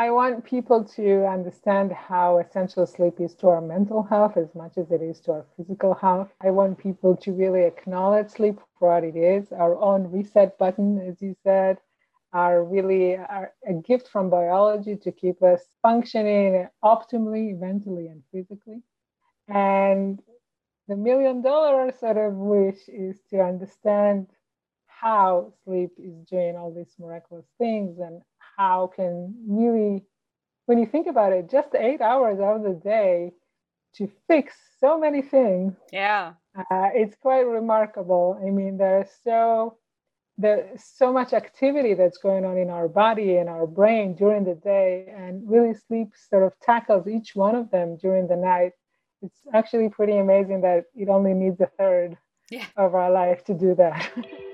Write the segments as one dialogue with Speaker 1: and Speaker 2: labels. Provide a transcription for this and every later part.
Speaker 1: I want people to understand how essential sleep is to our mental health as much as it is to our physical health. I want people to really acknowledge sleep for what it is, our own reset button, as you said, are really are a gift from biology to keep us functioning optimally, mentally and physically. And the million dollar sort of wish is to understand how sleep is doing all these miraculous things and how can really, when you think about it, just eight hours out of the day to fix so many things.
Speaker 2: Yeah.
Speaker 1: Uh, it's quite remarkable. I mean, there's so there's so much activity that's going on in our body and our brain during the day, and really sleep sort of tackles each one of them during the night. It's actually pretty amazing that it only needs a third
Speaker 2: yeah.
Speaker 1: of our life to do that.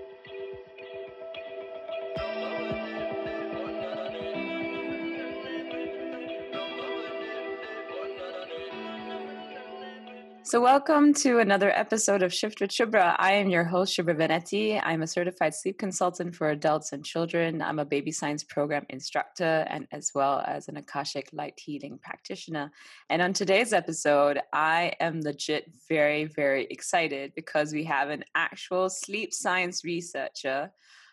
Speaker 2: So, welcome to another episode of Shift with Shubra. I am your host, Shubra Venetti. I'm a certified sleep consultant for adults and children. I'm a baby science program instructor and as well as an Akashic light healing practitioner. And on today's episode, I am legit very, very excited because we have an actual sleep science researcher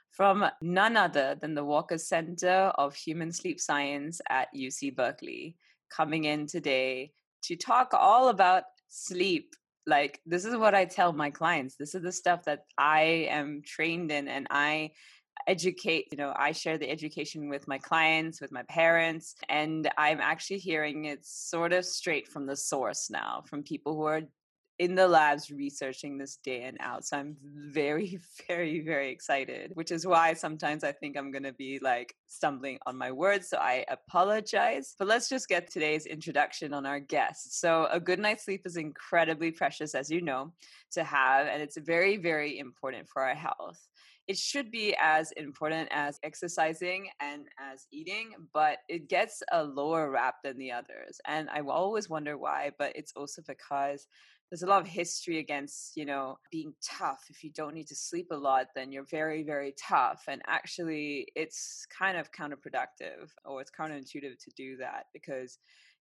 Speaker 2: from none other than the Walker Center of Human Sleep Science at UC Berkeley coming in today to talk all about sleep. Like this is what i tell my clients this is the stuff that i am trained in and i educate you know i share the education with my clients with my parents and i'm actually hearing it sort of straight from the source now from people who are in the labs researching this day and out. So I'm very, very, very excited, which is why sometimes I think I'm going to be like stumbling on my words. So I apologize. But let's just get today's introduction on our guest. So a good night's sleep is incredibly precious, as you know, to have, and it's very, very important for our health it should be as important as exercising and as eating, but it gets a lower rap than the others. And I always wonder why, but it's also because there's a lot of history against you know being tough if you don't need to sleep a lot then you're very very tough and actually it's kind of counterproductive or it's counterintuitive to do that because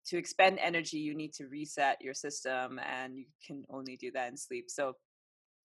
Speaker 2: to expend energy you need to reset your system and you can only do that in sleep so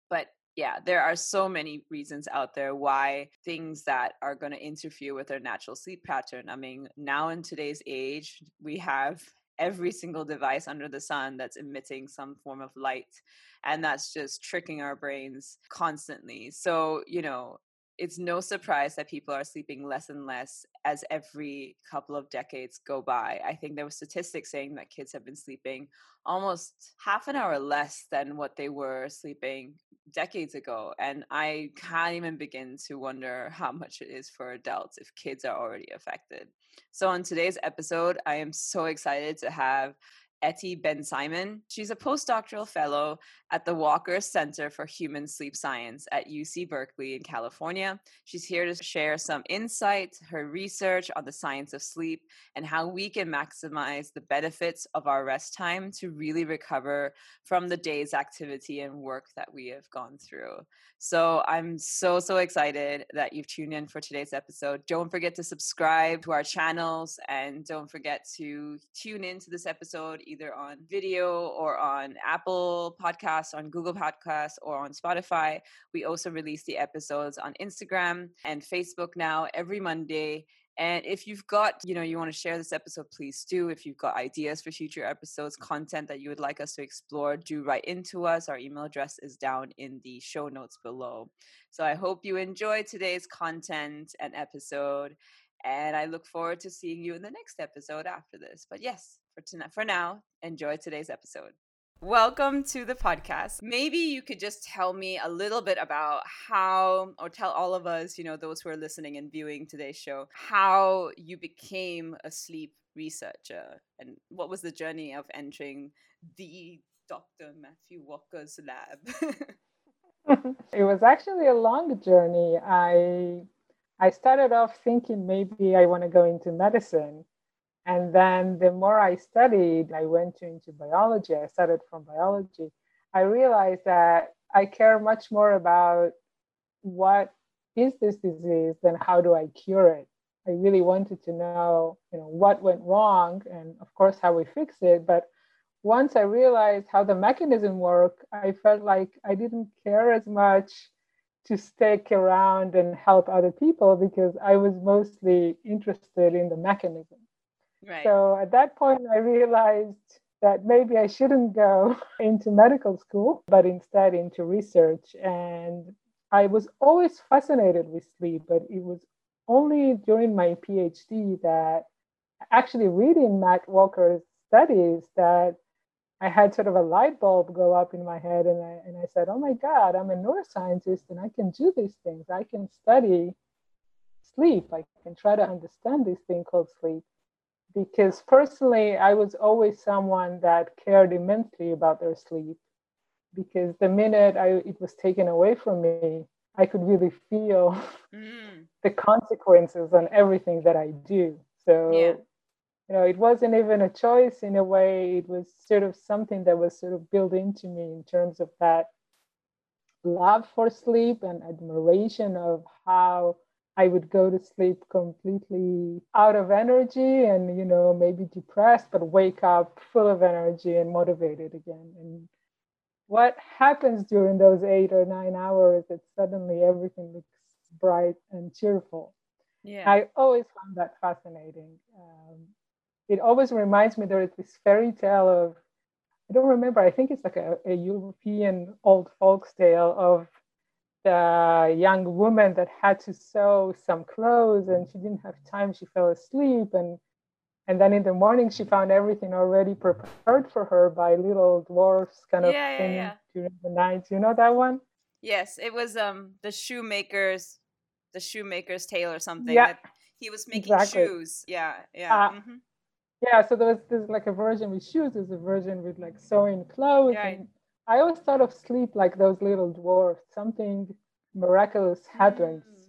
Speaker 2: but yeah, there are so many reasons out there why things that are going to interfere with our natural sleep pattern. I mean, now in today's age, we have every single device under the sun that's emitting some form of light and that's just tricking our brains constantly. So you know it's no surprise that people are sleeping less and less as every couple of decades go by. I think there were statistics saying that kids have been sleeping almost half an hour less than what they were sleeping decades ago. And I can't even begin to wonder how much it is for adults if kids are already affected. So, on today's episode, I am so excited to have Eti Ben Simon. She's a postdoctoral fellow at the Walker Center for Human Sleep Science at UC Berkeley in California. She's here to share some insights, her research on the science of sleep, and how we can maximize the benefits of our rest time to really recover from the day's activity and work that we have gone through. So I'm so, so excited that you've tuned in for today's episode. Don't forget to subscribe to our channels and don't forget to tune into this episode either on video or on Apple Podcasts, on Google Podcasts, or on Spotify. We also release the episodes on Instagram and Facebook now every Monday. And if you've got, you know, you want to share this episode, please do. If you've got ideas for future episodes, content that you would like us to explore, do write into us. Our email address is down in the show notes below. So I hope you enjoy today's content and episode. And I look forward to seeing you in the next episode after this. But yes, for tonight, for now, enjoy today's episode. Welcome to the podcast. Maybe you could just tell me a little bit about how, or tell all of us, you know, those who are listening and viewing today's show, how you became a sleep researcher and what was the journey of entering the Dr. Matthew Walker's lab?
Speaker 1: it was actually a long journey. I I started off thinking maybe I want to go into medicine. And then the more I studied, I went into biology. I started from biology. I realized that I care much more about what is this disease than how do I cure it. I really wanted to know, you know, what went wrong and of course how we fix it. But once I realized how the mechanism worked, I felt like I didn't care as much to stick around and help other people because I was mostly interested in the mechanism. So at that point, I realized that maybe I shouldn't go into medical school, but instead into research. And I was always fascinated with sleep, but it was only during my PhD that actually reading Matt Walker's studies that I had sort of a light bulb go up in my head and I, and I said, oh my God, I'm a neuroscientist and I can do these things. I can study sleep. I can try to understand this thing called sleep. Because personally, I was always someone that cared immensely about their sleep. Because the minute I, it was taken away from me, I could really feel mm. the consequences on everything that I do. So yeah you know, it wasn't even a choice in a way. It was sort of something that was sort of built into me in terms of that love for sleep and admiration of how I would go to sleep completely out of energy and, you know, maybe depressed, but wake up full of energy and motivated again. And what happens during those eight or nine hours that suddenly everything looks bright and cheerful. Yeah. I always found that fascinating. Um, it always reminds me there is this fairy tale of I don't remember. I think it's like a, a European old folks tale of the young woman that had to sew some clothes and she didn't have time. She fell asleep and and then in the morning she found everything already prepared for her by little dwarfs kind of yeah, thing yeah, yeah. during the night. You know that one?
Speaker 2: Yes, it was um the shoemaker's the shoemaker's tale or something. Yeah. he was making exactly. shoes. Yeah, yeah. Uh, mm-hmm
Speaker 1: yeah so there was there's like a version with shoes there's a version with like sewing clothes right. and i always thought of sleep like those little dwarfs. Something miraculous happens. Mm.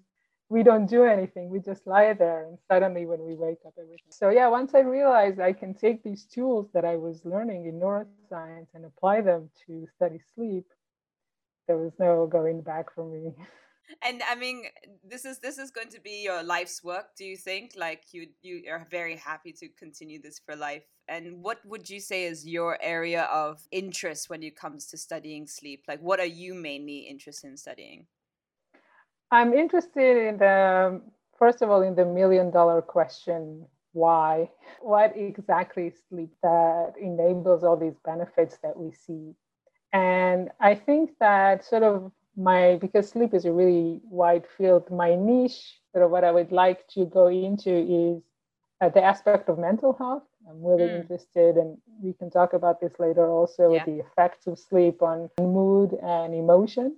Speaker 1: we don't do anything. We just lie there and suddenly when we wake up everything. So yeah once i realized i can take these tools that i was learning in neuroscience and apply them to study sleep there was no going back for me
Speaker 2: and i mean this is this is going to be your life's work do you think? Like you you are very happy to continue this for life. And what would you say is your area of interest when it comes to studying sleep? Like what are you mainly interested in studying?
Speaker 1: I'm interested in the first of all in the million dollar question why? What exactly sleep that enables all these benefits that we see? And i think that sort of my because sleep is a really wide field my niche sort of what i would like to go into is uh, the aspect of mental health i'm really mm. interested and we can talk about this later also yeah. the effects of sleep on mood and emotion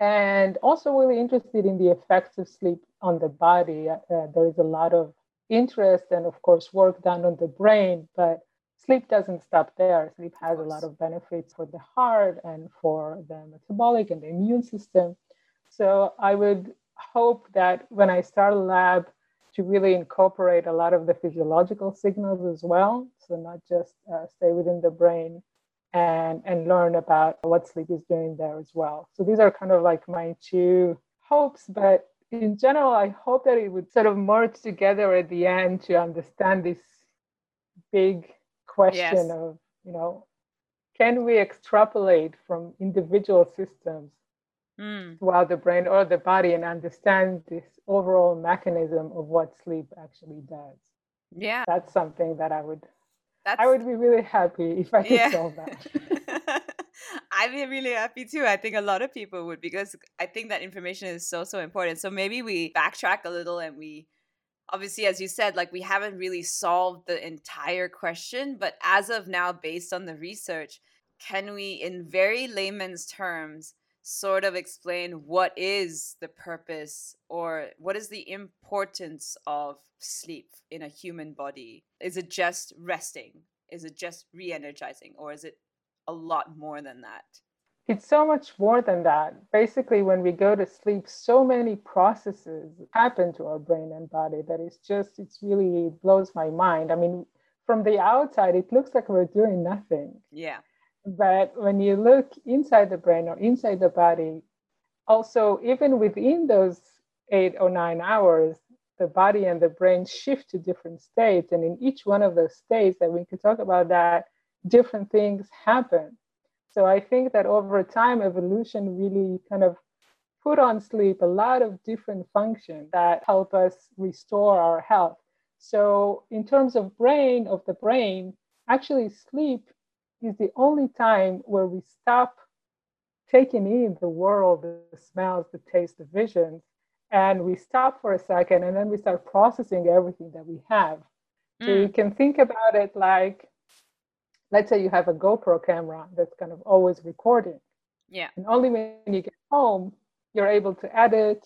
Speaker 1: and also really interested in the effects of sleep on the body uh, there is a lot of interest and of course work done on the brain but sleep doesn't stop there. Sleep has a lot of benefits for the heart and for the metabolic and the immune system. So I would hope that when I start a lab, to really incorporate a lot of the physiological signals as well. So not just uh, stay within the brain and and learn about what sleep is doing there as well. So these are kind of like my two hopes, but in general, I hope that it would sort of merge together at the end to understand this big question yes. of, you know, can we extrapolate from individual systems mm. throughout the brain or the body and understand this overall mechanism of what sleep actually does?
Speaker 2: Yeah.
Speaker 1: That's something that I would That's... I would be really happy if I could yeah. solve that.
Speaker 2: I'd be really happy too. I think a lot of people would because I think that information is so so important. So maybe we backtrack a little and we obviously as you said like we haven't really solved the entire question but as of now based on the research can we in very layman's terms sort of explain what is the purpose or what is the importance of sleep in a human body? Is it just resting? Is it just re-energizing? Or is it a lot more than that
Speaker 1: it's so much more than that. Basically, when we go to sleep, so many processes happen to our brain and body that it's just, it's really it blows my mind. I mean, from the outside, it looks like we're doing nothing.
Speaker 2: Yeah.
Speaker 1: But when you look inside the brain or inside the body, also, even within those eight or nine hours, the body and the brain shift to different states. And in each one of those states, that we could talk about that, different things happen. So I think that over time, evolution really kind of put on sleep a lot of different functions that help us restore our health. So in terms of brain, of the brain, actually sleep is the only time where we stop taking in the world, the smells, the taste, the visions, and we stop for a second and then we start processing everything that we have. Mm. So you can think about it like, let's say you have a GoPro camera that's kind of always recording.
Speaker 2: Yeah.
Speaker 1: And only when you get home, you're able to edit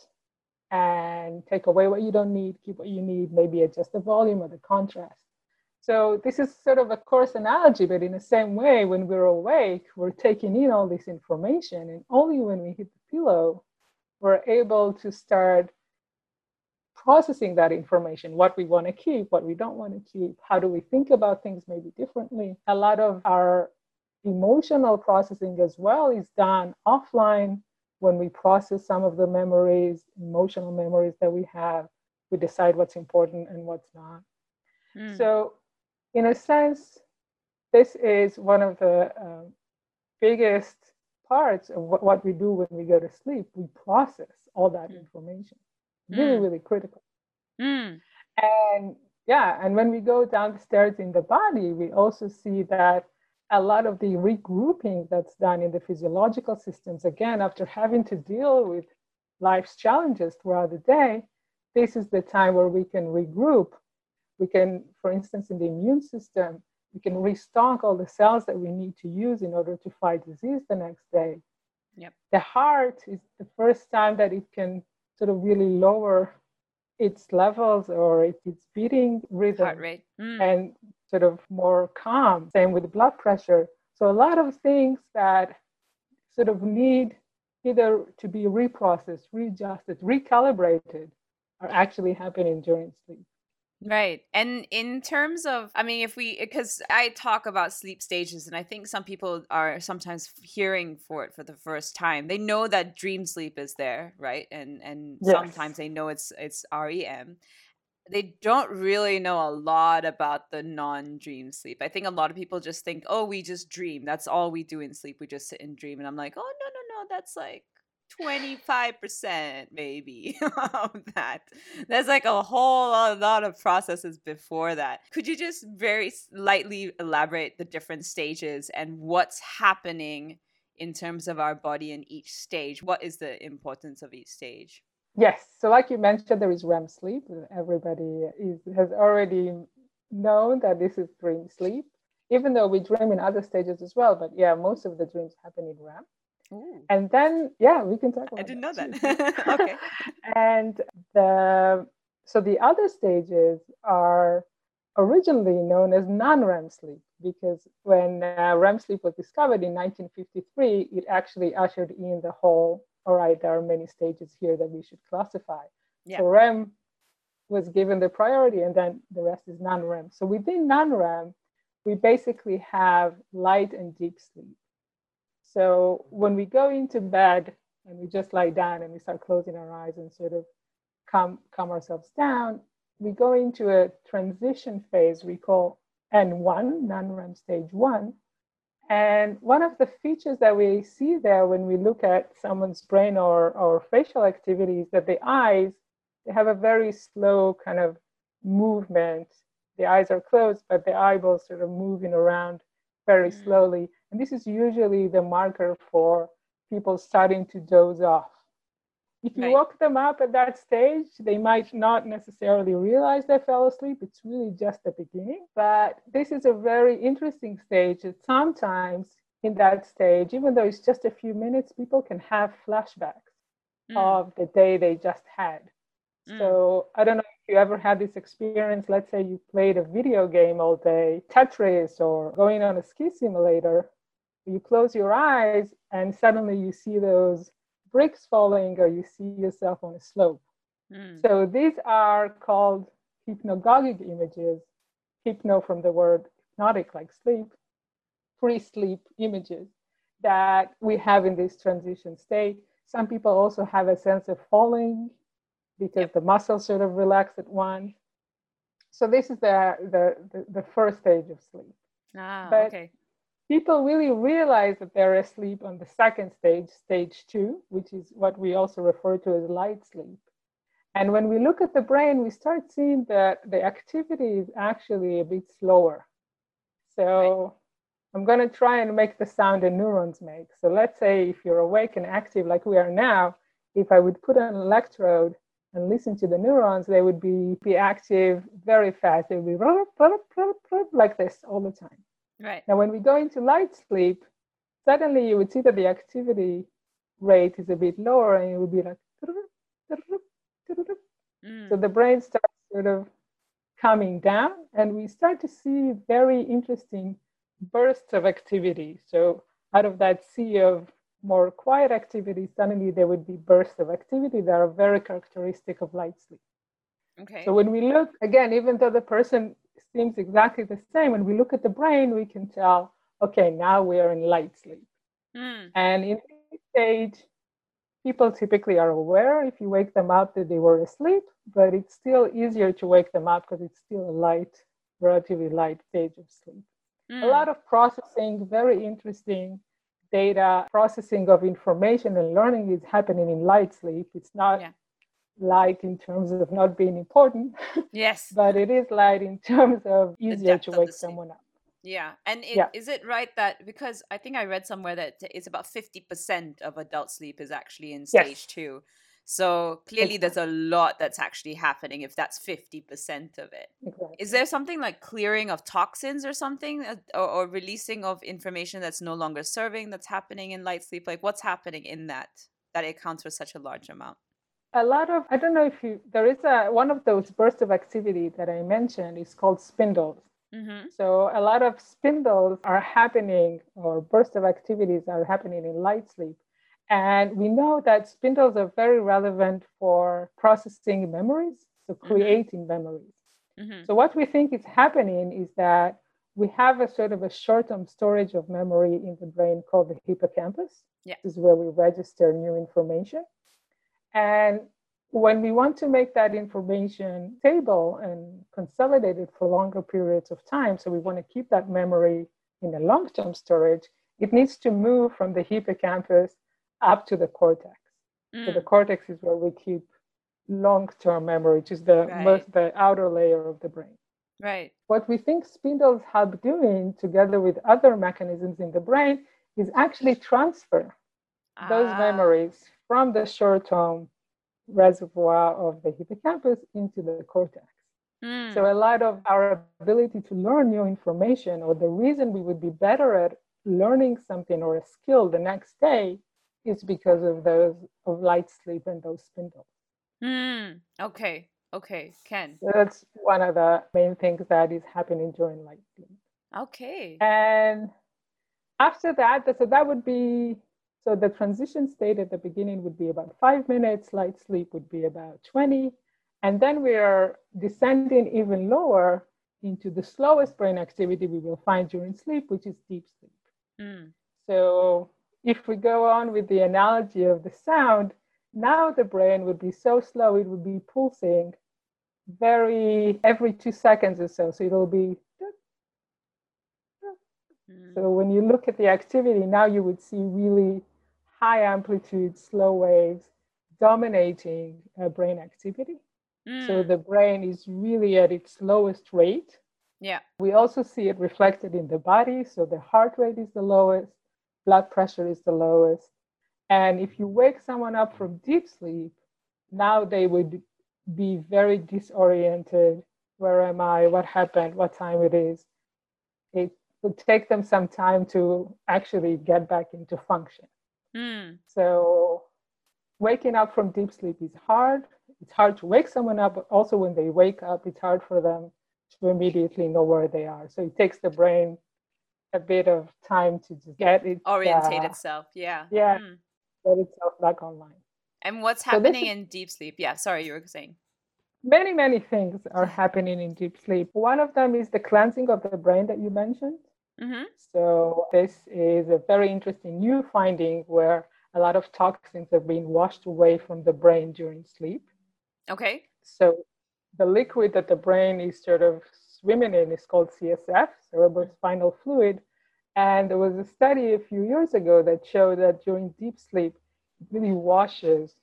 Speaker 1: and take away what you don't need, keep what you need, maybe adjust the volume or the contrast. So this is sort of a coarse analogy, but in the same way, when we're awake, we're taking in all this information, and only when we hit the pillow, we're able to start processing that information what we want to keep, what we don't want to keep, how do we think about things maybe differently. A lot of our emotional processing as well is done offline when we process some of the memories, emotional memories that we have. We decide what's important and what's not. Mm. So in a sense, this is one of the uh, biggest parts of what, what we do when we go to sleep. We process all that mm. information. Really, mm. really critical. Mm. And yeah, and when we go down the stairs in the body, we also see that a lot of the regrouping that's done in the physiological systems, again, after having to deal with life's challenges throughout the day, this is the time where we can regroup we can, for instance, in the immune system, we can restock all the cells that we need to use in order to fight disease the next day.
Speaker 2: Yep.
Speaker 1: The heart is the first time that it can sort of really lower its levels or its beating rhythm
Speaker 2: heart rate
Speaker 1: mm. and sort of more calm. Same with blood pressure. So a lot of things that sort of need either to be reprocessed, readjusted, recalibrated are actually happening during sleep.
Speaker 2: Right. And in terms of, I mean, if we, eh, because I talk about sleep stages, and I think some people are sometimes hearing for it for the first time. They know that dream sleep is there, right? And and yes. sometimes they know it's it's REM. They don't really know a lot about the non-dream sleep. I think a lot of people just think, oh, we just dream. That's all we do in sleep. We just sit and dream. And I'm like, oh no, no, no, that's like 25% maybe of that. There's like a whole lot of processes before that. Could you just very lightly elaborate the different stages and what's happening in terms of our body in each stage? What is the importance of each stage?
Speaker 1: Yes. So, like you mentioned, there is REM sleep. Everybody is, has already known that this is dream sleep, even though we dream in other stages as well. But yeah, most of the dreams happen in REM. Ooh. And then, yeah, we can talk about.
Speaker 2: I didn't know that. okay.
Speaker 1: and the so the other stages are originally known as non-REM sleep because when uh, REM sleep was discovered in 1953, it actually ushered in the whole. All right, there are many stages here that we should classify. Yeah. So REM was given the priority, and then the rest is non-REM. So within non-REM, we basically have light and deep sleep. So when we go into bed and we just lie down and we start closing our eyes and sort of calm, calm ourselves down, we go into a transition phase we call N1, non REM stage one. And one of the features that we see there when we look at someone's brain or, or facial activity is that the eyes, they have a very slow kind of movement. The eyes are closed, but the eyeballs sort of moving around very mm. slowly. And this is usually the marker for people starting to doze off. If you right. woke them up at that stage, they might not necessarily realize they fell asleep. It's really just the beginning. But this is a very interesting stage that sometimes in that stage, even though it's just a few minutes, people can have flashbacks mm. of the day they just had. Mm. So I don't know if you ever had this experience. Let's say you played a video game all day, Tetris, or going on a ski simulator, you close your eyes and suddenly you see those bricks falling or you see yourself on a slope. Mm. So these are called hypnagogic images, hypno from the word hypnotic, like sleep, pre sleep images that we have in this transition state. Some people also have a sense of falling because yep. the muscles sort of relax at once. So this is the, the, the, the first stage of sleep.
Speaker 2: Ah, but okay.
Speaker 1: People really realize that they're asleep on the second stage, stage two, which is what we also refer to as light sleep. And when we look at the brain, we start seeing that the activity is actually a bit slower. So right. I'm going to try and make the sound the neurons make. So let's say if you're awake and active like we are now, if I would put an electrode and listen to the neurons, they would be, be active very fast. They would be like this all the time.
Speaker 2: Right.
Speaker 1: Now, when we go into light sleep, suddenly you would see that the activity rate is a bit lower and it would be like. Mm. So the brain starts sort of coming down and we start to see very interesting bursts of activity. So out of that sea of more quiet activity, suddenly there would be bursts of activity that are very characteristic of light sleep.
Speaker 2: Okay.
Speaker 1: So when we look, again, even though the person seems exactly the same, when we look at the brain, we can tell, okay, now we are in light sleep. Mm. And in this stage, people typically are aware if you wake them up that they were asleep, but it's still easier to wake them up because it's still a light, relatively light stage of sleep. Mm. A lot of processing, very interesting data processing of information and learning is happening in light sleep. It's not yeah. Light in terms of not being important.
Speaker 2: Yes.
Speaker 1: but it is light in terms of easier to wake someone up.
Speaker 2: Yeah. And it, yeah. is it right that because I think I read somewhere that it's about 50% of adult sleep is actually in stage yes. two. So clearly, there's a lot that's actually happening if that's 50% of it. Exactly. Is there something like clearing of toxins or something, uh, or, or, releasing of information that's no longer serving that's happening in light sleep? Like, what's happening in that that it accounts for such a large amount?
Speaker 1: A lot of, I don't know if you, there is a, one of those bursts of activity that I mentioned is called spindles. Mm-hmm. So a lot of spindles are happening, or bursts of activities are happening in light sleep. And we know that spindles are very relevant for processing memories, so mm-hmm. creating mm-hmm. memories. Mm-hmm. So, what we think is happening is that we have a sort of a short term storage of memory in the brain called the hippocampus.
Speaker 2: Yeah.
Speaker 1: This is where we register new information. And when we want to make that information stable and consolidate it for longer periods of time, so we want to keep that memory in a long term storage, it needs to move from the hippocampus up to the cortex. Mm. So the mm. cortex is where we keep long-term memory, which is the right. most the outer layer of the brain.
Speaker 2: Right.
Speaker 1: What we think spindles help doing together with other mechanisms in the brain is actually transfer ah. those memories from the short-term reservoir of the hippocampus into the cortex. Mm. So a lot of our ability to learn new information or the reason we would be better at learning something or a skill the next day is because of those of light sleep and those spindles.
Speaker 2: Mm, okay, okay, Ken.
Speaker 1: So that's one of the main things that is happening during light sleep.
Speaker 2: Okay.
Speaker 1: And after that, so that would be so the transition state at the beginning would be about five minutes, light sleep would be about 20. And then we are descending even lower into the slowest brain activity we will find during sleep, which is deep sleep. Mm. So if we go on with the analogy of the sound, now the brain would be so slow it would be pulsing very every two seconds or so. So it'll be. Mm. So when you look at the activity, now you would see really high amplitude, slow waves dominating uh, brain activity. Mm. So the brain is really at its lowest rate.
Speaker 2: Yeah.
Speaker 1: We also see it reflected in the body. So the heart rate is the lowest, blood pressure is the lowest. And if you wake someone up from deep sleep, now they would be very disoriented. Where am I? What happened? What time it is? It would take them some time to actually get back into function. Mm. So, waking up from deep sleep is hard. It's hard to wake someone up, but also when they wake up, it's hard for them to immediately know where they are. So, it takes the brain a bit of time to just get it
Speaker 2: orientate uh, itself. Yeah.
Speaker 1: Yeah. Mm. Get itself back online.
Speaker 2: And what's happening so in deep sleep? Yeah, sorry, you were saying.
Speaker 1: Many, many things are happening in deep sleep. One of them is the cleansing of the brain that you mentioned. Mm-hmm. So, this is a very interesting new finding where a lot of toxins are being washed away from the brain during sleep.
Speaker 2: Okay.
Speaker 1: So the liquid that the brain is sort of swimming in is called CSF, cerebrospinal fluid. And there was a study a few years ago that showed that during deep sleep, it really washes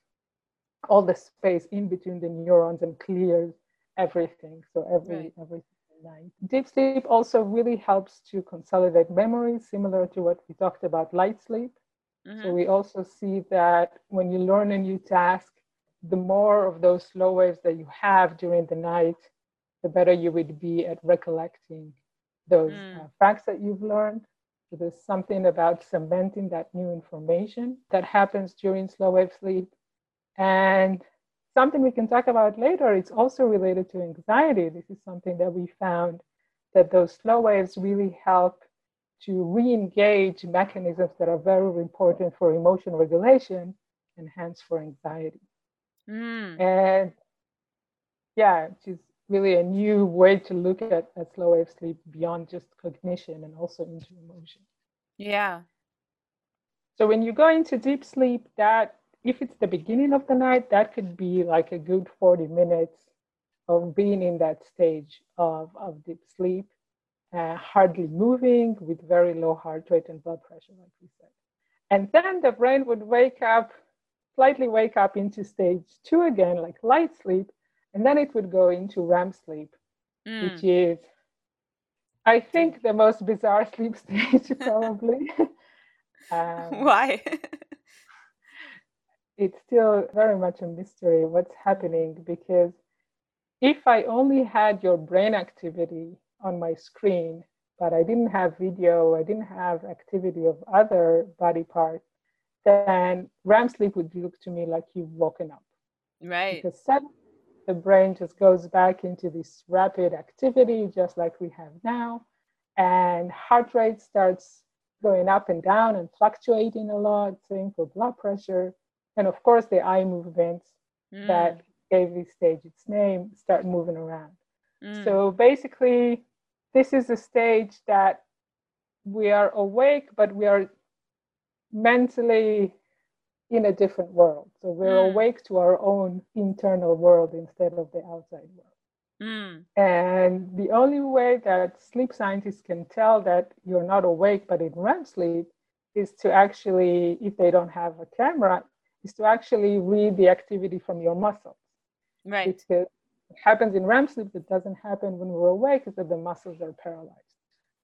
Speaker 1: all the space in between the neurons and clears everything. So every right. every night. Deep sleep also really helps to consolidate memory, similar to what we talked about light sleep. Mm-hmm. So we also see that when you learn a new task, the more of those slow waves that you have during the night, the better you would be at recollecting those mm. uh, facts that you've learned. So there's something about cementing that new information that happens during slow wave sleep. And something we can talk about later, it's also related to anxiety. This is something that we found that those slow waves really help to re-engage mechanisms that are very important for emotion regulation and hence for anxiety. Mm. And yeah, which is really a new way to look at, at slow wave sleep beyond just cognition and also into emotion.
Speaker 2: Yeah.
Speaker 1: So when you go into deep sleep, that if it's the beginning of the night, that could be like a good 40 minutes of being in that stage of, of deep sleep, uh, hardly moving with very low heart rate and blood pressure, like we said. And then the brain would wake up slightly wake up into stage two again, like light sleep, and then it would go into REM sleep, mm. which is, I think, the most bizarre sleep stage, probably.
Speaker 2: um, Why?
Speaker 1: it's still very much a mystery what's happening because if I only had your brain activity on my screen, but I didn't have video, I didn't have activity of other body parts, then REM sleep would look to me like you've woken up.
Speaker 2: Right.
Speaker 1: Because suddenly the brain just goes back into this rapid activity, just like we have now. And heart rate starts going up and down and fluctuating a lot, same for blood pressure. And of course, the eye movements mm. that gave this stage its name start moving around. Mm. So basically, this is a stage that we are awake, but we are mentally in a different world. So we're mm. awake to our own internal world instead of the outside world. Mm. And the only way that sleep scientists can tell that you're not awake but in REM sleep is to actually, if they don't have a camera, is to actually read the activity from your muscles.
Speaker 2: Right.
Speaker 1: Because what happens in REM sleep that doesn't happen when we're awake is that the muscles are paralyzed.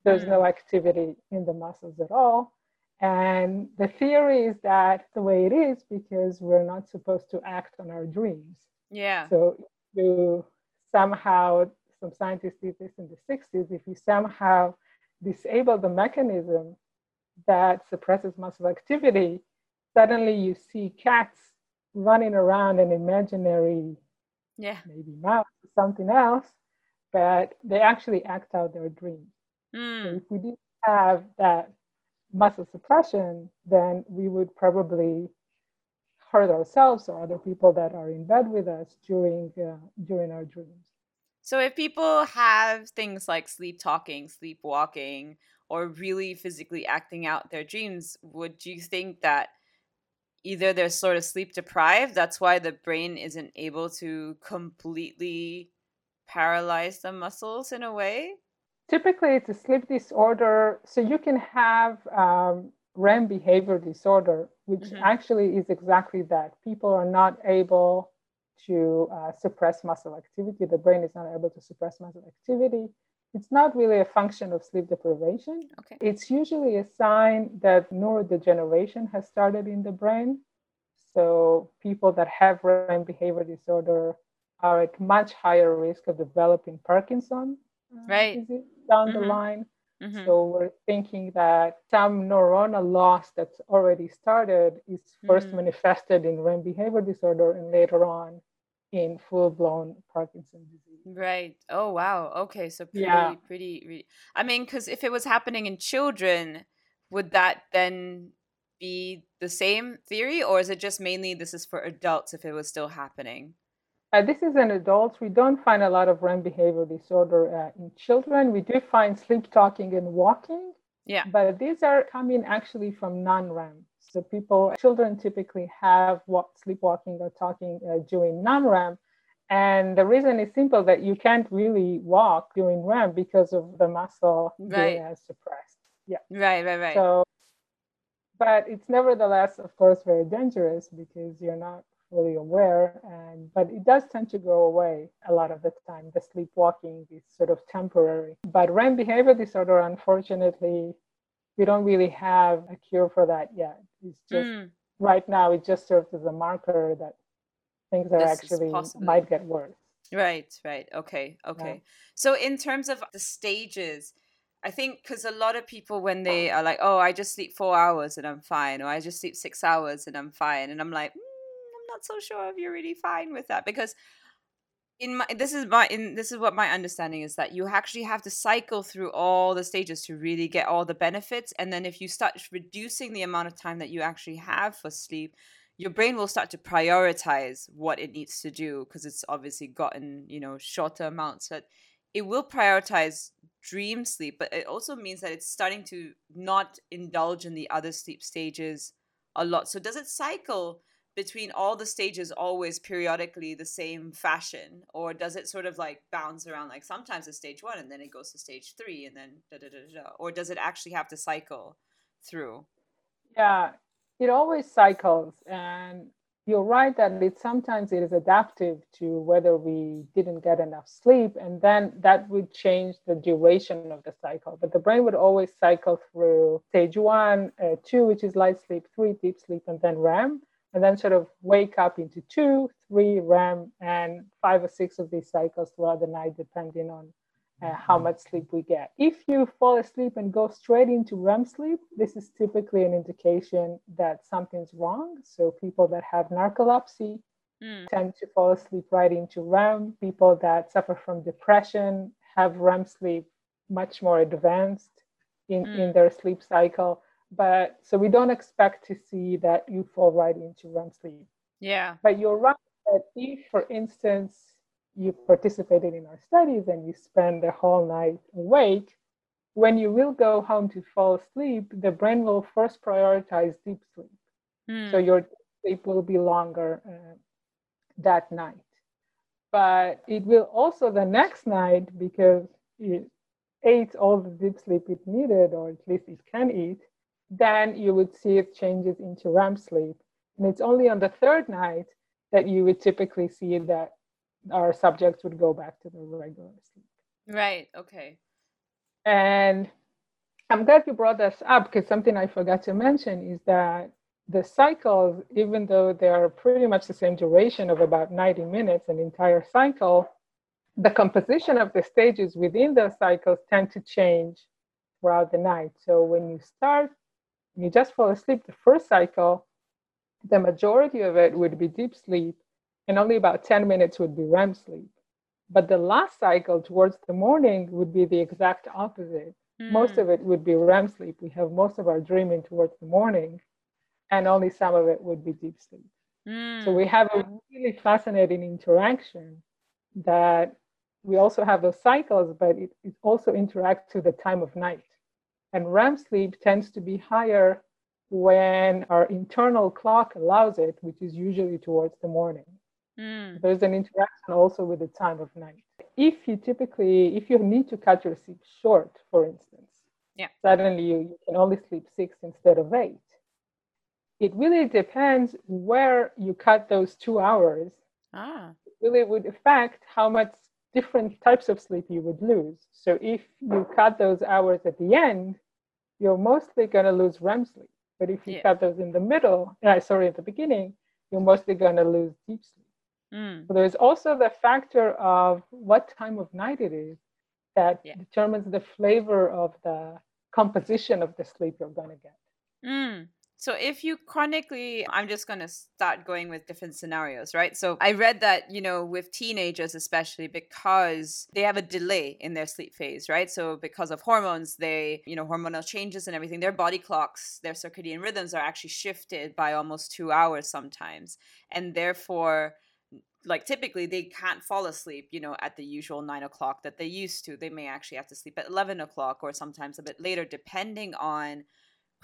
Speaker 1: There's mm. no activity in the muscles at all. And the theory is that the way it is because we're not supposed to act on our dreams.
Speaker 2: Yeah.
Speaker 1: So you somehow, some scientists did this in the 60s, if you somehow disable the mechanism that suppresses muscle activity, suddenly you see cats running around an imaginary,
Speaker 2: yeah,
Speaker 1: maybe mouse or something else, but they actually act out their dreams. Mm. So if we didn't have that muscle suppression, then we would probably hurt ourselves or other people that are in bed with us during uh, during our dreams.
Speaker 2: So if people have things like sleep talking, sleepwalking, or really physically acting out their dreams, would you think that either they're sort of sleep deprived, that's why the brain isn't able to completely paralyze the muscles in a way?
Speaker 1: typically it's a sleep disorder. So you can have um, REM behavior disorder, which mm-hmm. actually is exactly that. People are not able to uh, suppress muscle activity. The brain is not able to suppress muscle activity. It's not really a function of sleep deprivation.
Speaker 2: Okay.
Speaker 1: It's usually a sign that neurodegeneration has started in the brain. So people that have REM behavior disorder are at much higher risk of developing Parkinson
Speaker 2: right.
Speaker 1: disease down mm-hmm. the line. Mm-hmm. So we're thinking that some neuronal loss that's already started is 1st mm manifested in REM behavior disorder and later on in full-blown Parkinson's disease.
Speaker 2: Right. Oh wow. Okay. So pretty, yeah. pretty, pretty. I mean, because if it was happening in children, would that then be the same theory, or is it just mainly this is for adults if it was still happening?
Speaker 1: Uh, this is in adults. We don't find a lot of REM behavior disorder uh, in children. We do find sleep talking and walking.
Speaker 2: Yeah.
Speaker 1: But these are coming actually from non-REM. So people, children typically have what sleepwalking or talking uh, during non-REM, And the reason is simple that you can't really walk during REM because of the muscle right. being suppressed. Yeah.
Speaker 2: Right, right, right.
Speaker 1: So, but it's nevertheless, of course, very dangerous because you're not fully aware. And but it does tend to go away a lot of the time. The sleepwalking is sort of temporary. But REM behavior disorder, unfortunately, we don't really have a cure for that yet. It's just mm. right now it just serves as a marker that things are this actually might get worse.
Speaker 2: Right, right. Okay, okay. Yeah. So in terms of the stages, I think because a lot of people when they are like, "Oh, I just sleep four hours and I'm fine," or "I just sleep six hours and I'm fine," and I'm like, mm, "I'm not so sure if you're really fine with that," because in my this is my in this is what my understanding is that you actually have to cycle through all the stages to really get all the benefits and then if you start reducing the amount of time that you actually have for sleep your brain will start to prioritize what it needs to do because it's obviously gotten you know shorter amounts but it will prioritize dream sleep but it also means that it's starting to not indulge in the other sleep stages a lot. So does it cycle between all the stages always periodically the same fashion or does it sort of like bounce around like sometimes it's stage one and then it goes to stage three and then da da da da or does it actually have to cycle through?
Speaker 1: Yeah it always cycles and you're right that it sometimes it is adaptive to whether we didn't get enough sleep and then that would change the duration of the cycle but the brain would always cycle through stage one uh, two which is light sleep three deep sleep and then rem and then sort of wake up into two, three REM, and five or six of these cycles throughout the night, depending on uh, how mm-hmm. much sleep we get. If you fall asleep and go straight into REM sleep, this is typically an indication that something's wrong. So people that have narcolepsy mm. tend to fall asleep right into REM. People that suffer from depression have REM sleep much more advanced in, mm. in their sleep cycle but so we don't expect to see that you fall right into REM sleep.
Speaker 2: Yeah.
Speaker 1: But you're right that if, for instance, you participated in our studies and you spend the whole night awake, when you will go home to fall asleep, the brain will first prioritize deep sleep. Mm. So your sleep will be longer uh, that night. But it will also the next night, because it ate all the deep sleep it needed, or at least it can eat, then you would see it changes into REM sleep. And it's only on the third night that you would typically see that our subjects would go back to the regular sleep.
Speaker 2: Right. Okay.
Speaker 1: And I'm glad you brought this up because something I forgot to mention is that the cycles, even though they are pretty much the same duration of about 90 minutes, an entire cycle, the composition of the stages within those cycles tend to change throughout the night. So when you start you just fall asleep the first cycle, the majority of it would be deep sleep, and only about 10 minutes would be REM sleep. But the last cycle towards the morning would be the exact opposite. Mm. Most of it would be REM sleep. We have most of our dreaming towards the morning, and only some of it would be deep sleep. Mm. So we have a really fascinating interaction that we also have those cycles, but it, it also interacts to the time of night. And REM sleep tends to be higher when our internal clock allows it, which is usually towards the morning. Mm. There's an interaction also with the time of night. If you typically, if you need to cut your sleep short, for instance,
Speaker 2: yeah.
Speaker 1: suddenly you, you can only sleep six instead of eight. It really depends where you cut those two hours.
Speaker 2: Ah.
Speaker 1: It really would affect how much different types of sleep you would lose. So if you cut those hours at the end, you're mostly going to lose REM sleep. But if you yeah. cut those in the middle, uh, sorry, at the beginning, you're mostly going to lose deep sleep. Mm. So there's also the factor of what time of night it is that yeah. determines the flavor of the composition of the sleep you're going to get.
Speaker 2: Mm. So if you chronically, I'm just going to start going with different scenarios, right? So I read that, you know, with teenagers, especially because they have a delay in their sleep phase, right? So because of hormones, they, you know, hormonal changes and everything, their body clocks, their circadian rhythms are actually shifted by almost two hours sometimes. And therefore, like typically they can't fall asleep you know at the usual nine o'clock that they used to they may actually have to sleep at 11 o'clock or sometimes a bit later depending on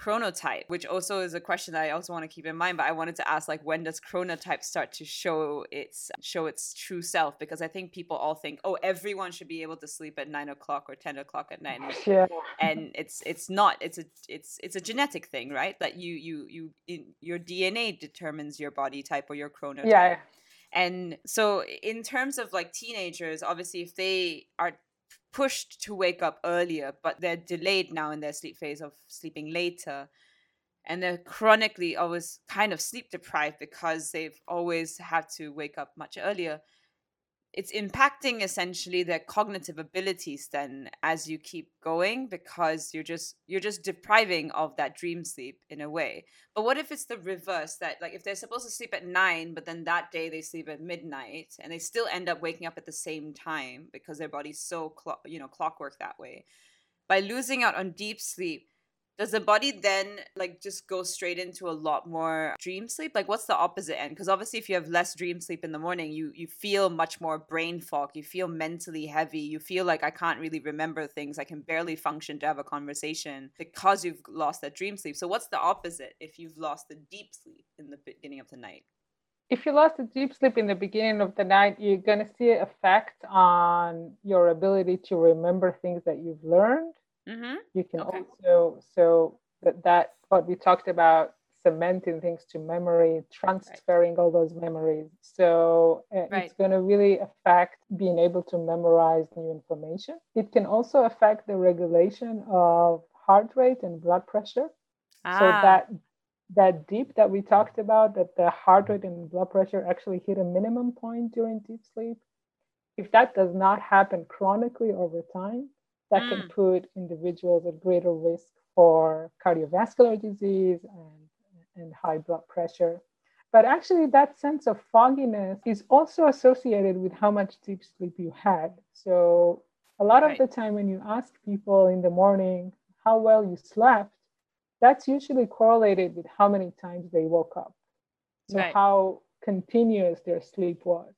Speaker 2: chronotype, which also is a question that I also want to keep in mind. But I wanted to ask, like, when does chronotype start to show its show its true self? Because I think people all think, oh, everyone should be able to sleep at nine o'clock or ten o'clock at night.
Speaker 1: Yeah.
Speaker 2: And it's it's not. It's a it's it's a genetic thing, right? That you you you in, your DNA determines your body type or your chronotype.
Speaker 1: Yeah.
Speaker 2: And so, in terms of like teenagers, obviously, if they are pushed to wake up earlier, but they're delayed now in their sleep phase of sleeping later. And they're chronically always kind of sleep deprived because they've always had to wake up much earlier it's impacting essentially their cognitive abilities then as you keep going because you're just you're just depriving of that dream sleep in a way. But what if it's the reverse that like if they're supposed to sleep at 9 but then that day they sleep at midnight and they still end up waking up at the same time because their body's so clock you know clockwork that way. By losing out on deep sleep does the body then like just go straight into a lot more dream sleep? Like what's the opposite end? Because obviously if you have less dream sleep in the morning you you feel much more brain fog. You feel mentally heavy. You feel like i can't really remember things. I can barely function to have a conversation because you've lost that dream sleep. So what's the opposite if you've lost the deep sleep in the beginning of the night?
Speaker 1: If you lost the deep sleep in the beginning of the night, you're going to see an effect on your ability to remember things that you've learned
Speaker 2: Mm-hmm.
Speaker 1: You can okay. also so that that what we talked about cementing things to memory, transferring right. all those memories. So uh, right. it's going to really affect being able to memorize new information. It can also affect the regulation of heart rate and blood pressure. Ah. So that that deep that we talked about, that the heart rate and blood pressure actually hit a minimum point during deep sleep. If that does not happen chronically over time, that mm. can put individuals at greater risk for cardiovascular disease and, and high blood pressure. But actually, that sense of fogginess is also associated with how much deep sleep you had. So, a lot right. of the time, when you ask people in the morning how well you slept, that's usually correlated with how many times they woke up. So, right. how continuous their sleep was.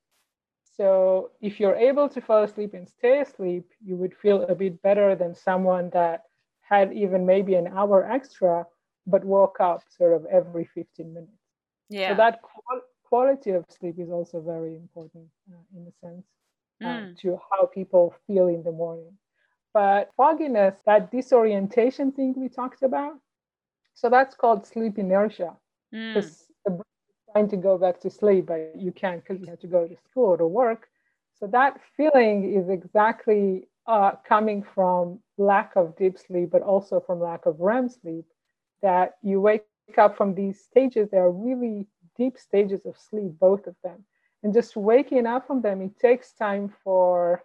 Speaker 1: So if you're able to fall asleep and stay asleep, you would feel a bit better than someone that had even maybe an hour extra, but woke up sort of every 15 minutes.
Speaker 2: Yeah.
Speaker 1: So that qual- quality of sleep is also very important uh, in a sense uh, mm. to how people feel in the morning. But fogginess, that disorientation thing we talked about, so that's called sleep inertia. Mm trying to go back to sleep, but you can't because you have to go to school or to work. So that feeling is exactly uh, coming from lack of deep sleep, but also from lack of REM sleep. That you wake up from these stages, they are really deep stages of sleep, both of them. And just waking up from them, it takes time for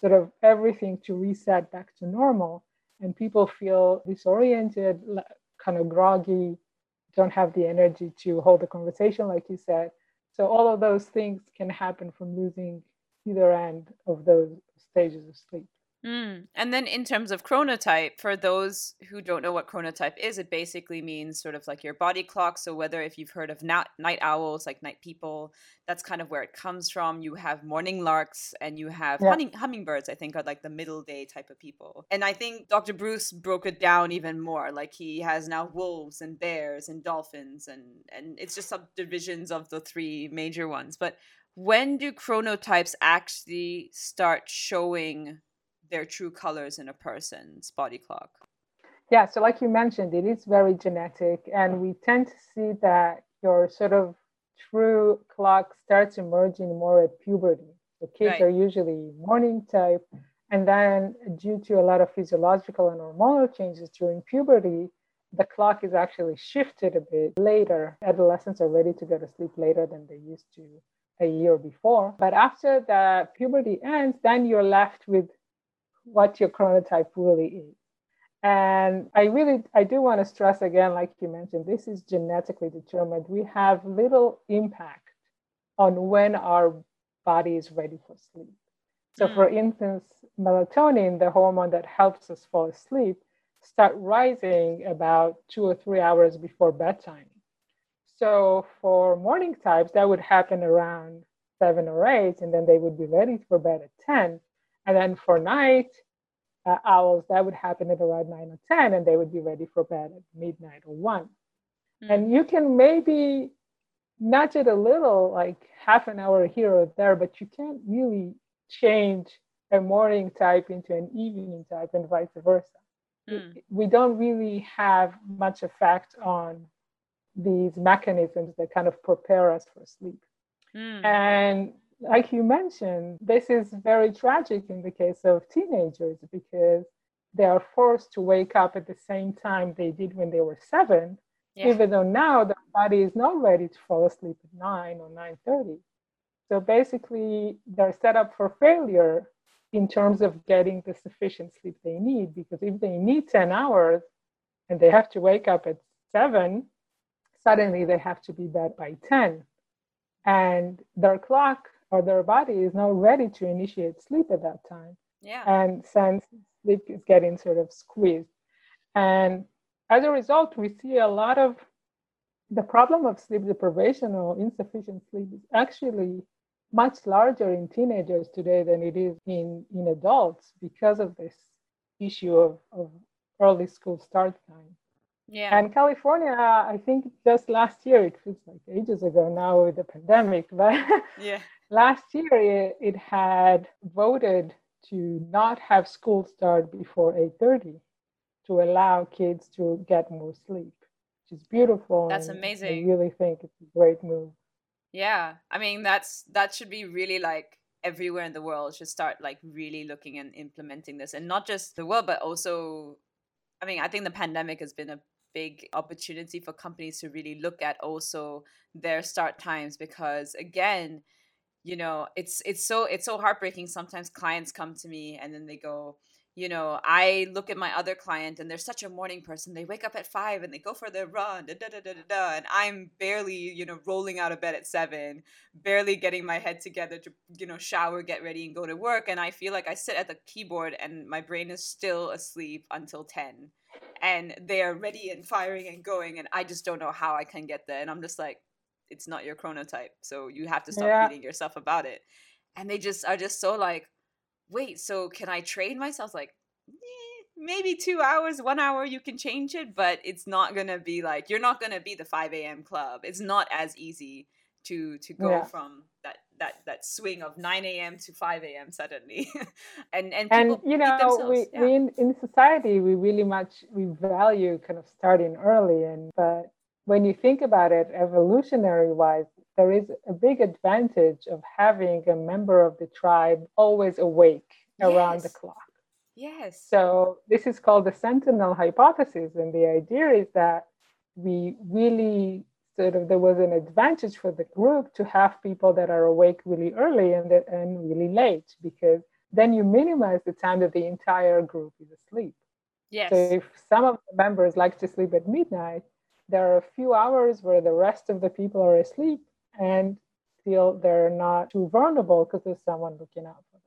Speaker 1: sort of everything to reset back to normal. And people feel disoriented, kind of groggy, don't have the energy to hold a conversation, like you said. So all of those things can happen from losing either end of those stages of sleep.
Speaker 2: Mm. And then in terms of chronotype, for those who don't know what chronotype is, it basically means sort of like your body clock. So whether if you've heard of na- night owls, like night people, that's kind of where it comes from. You have morning larks and you have yeah. humming- hummingbirds, I think are like the middle day type of people. And I think Dr. Breus broke it down even more. Like he has now wolves and bears and dolphins and and it's just subdivisions of the three major ones. But when do chronotypes actually start showing their true colors in a person's body clock?
Speaker 1: Yeah, so like you mentioned, it is very genetic, and we tend to see that your sort of true clock starts emerging more at puberty. The kids right. are usually morning type, and then due to a lot of physiological and hormonal changes during puberty, the clock is actually shifted a bit later. Adolescents are ready to go to sleep later than they used to a year before. But after the puberty ends, then you're left with what your chronotype really is. And I really, I do want to stress again, like you mentioned, this is genetically determined. We have little impact on when our body is ready for sleep. So, mm. for instance, melatonin, the hormone that helps us fall asleep, start rising about two or three hours before bedtime. So, for morning types, that would happen around seven or eight, and then they would be ready for bed at 10. And then for night, uh, owls, that would happen at around 9 or 10, and they would be ready for bed at midnight or 1. Mm. And you can maybe nudge it a little, like half an hour here or there, but you can't really change a morning type into an evening type and vice versa. Mm. We don't really have much effect on these mechanisms that kind of prepare us for sleep. Mm. And like you mentioned, this is very tragic in the case of teenagers because they are forced to wake up at the same time they did when they were seven, yeah. even though now their body is not ready to fall asleep at nine or nine thirty. So basically, they're set up for failure in terms of getting the sufficient sleep they need. Because if they need 10 hours and they have to wake up at seven, suddenly they have to be bed by 10. And their clock or their body is not ready to initiate sleep at that time.
Speaker 2: Yeah.
Speaker 1: And since sleep is getting sort of squeezed. And as a result, we see a lot of the problem of sleep deprivation or insufficient sleep is actually much larger in teenagers today than it is in, in adults because of this issue of, of early school start time.
Speaker 2: Yeah.
Speaker 1: And California, I think just last year, it feels like ages ago now with the pandemic, but
Speaker 2: yeah.
Speaker 1: last year it, it had voted to not have school start before 8.30 to allow kids to get more sleep, which is beautiful.
Speaker 2: That's amazing.
Speaker 1: I really think it's a great move.
Speaker 2: Yeah. I mean, that's that should be really like everywhere in the world should start like really looking and implementing this and not just the world but also I mean, I think the pandemic has been a big opportunity for companies to really look at also their start times because again, you know, it's it's so it's so heartbreaking sometimes clients come to me and then they go, you know, I look at my other client and they're such a morning person. They wake up at five and they go for their run, da, da, da, da, da, and I'm barely, you know, rolling out of bed at seven, barely getting my head together to, you know, shower, get ready, and go to work. And I feel like I sit at the keyboard and my brain is still asleep until 10. And they are ready and firing and going. And I just don't know how I can get there. And I'm just like, it's not your chronotype. So you have to stop yeah. beating yourself about it. And they just are just so like, wait, so can I train myself? Like, eh, maybe two hours, one hour, you can change it, but it's not gonna be like you're not gonna be the 5 a.m. club. It's not as easy to to go yeah. from that that that swing of 9 a.m. to 5 a.m. suddenly, and and
Speaker 1: and you know we, yeah. we in, in society we really much we value kind of starting early and but when you think about it evolutionary wise there is a big advantage of having a member of the tribe always awake yes. around the clock.
Speaker 2: Yes.
Speaker 1: So this is called the sentinel hypothesis. And the idea is that we really sort of there was an advantage for the group to have people that are awake really early and, and really late because then you minimize the time that the entire group is asleep.
Speaker 2: Yes.
Speaker 1: So if some of the members like to sleep at midnight, there are a few hours where the rest of the people are asleep and feel they're not too vulnerable because there's someone looking out for them.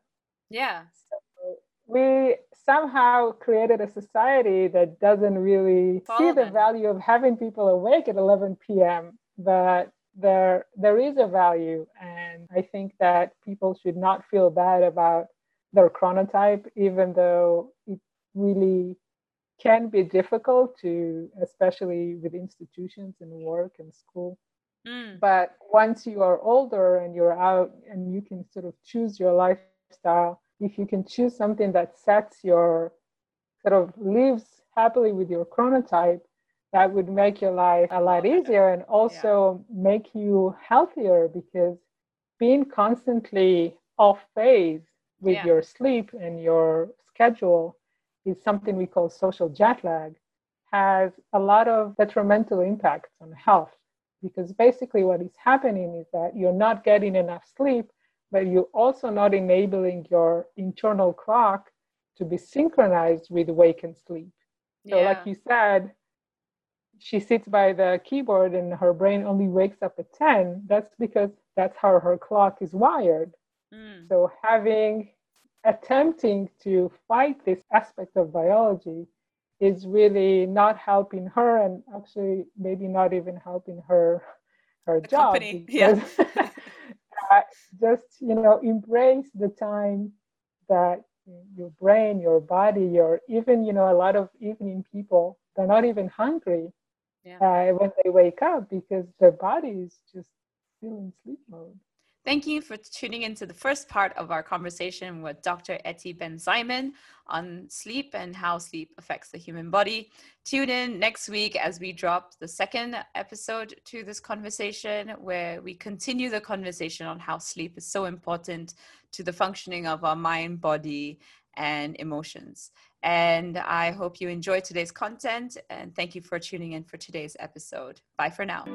Speaker 2: Yeah.
Speaker 1: So we somehow created a society that doesn't really Follow see the them. value of having people awake at 11 p.m. But there there is a value, and I think that people should not feel bad about their chronotype, even though it really can be difficult to, especially with institutions and work and school. Mm. But once you are older and you're out and you can sort of choose your lifestyle, if you can choose something that sets your sort of lives happily with your chronotype, that would make your life a lot easier and also yeah. make you healthier because being constantly off phase with yeah. your sleep and your schedule is something we call social jet lag has a lot of detrimental impacts on health because basically what is happening is that you're not getting enough sleep but you're also not enabling your internal clock to be synchronized with wake and sleep so yeah. like you said she sits by the keyboard and her brain only wakes up at 10 that's because that's how her clock is wired mm. so having attempting to fight this aspect of biology is really not helping her and actually maybe not even helping her her the job
Speaker 2: company. yeah
Speaker 1: uh, just you know embrace the time that your brain, your body, your even, you know, a lot of evening people, they're not even hungry yeah. uh, when they wake up because their body is just still in sleep mode.
Speaker 2: Thank you for tuning into the first part of our conversation with Dr. Eti Ben Simon on sleep and how sleep affects the human body. Tune in next week as we drop the second episode to this conversation, where we continue the conversation on how sleep is so important to the functioning of our mind, body, and emotions. And I hope you enjoyed today's content and thank you for tuning in for today's episode. Bye for now.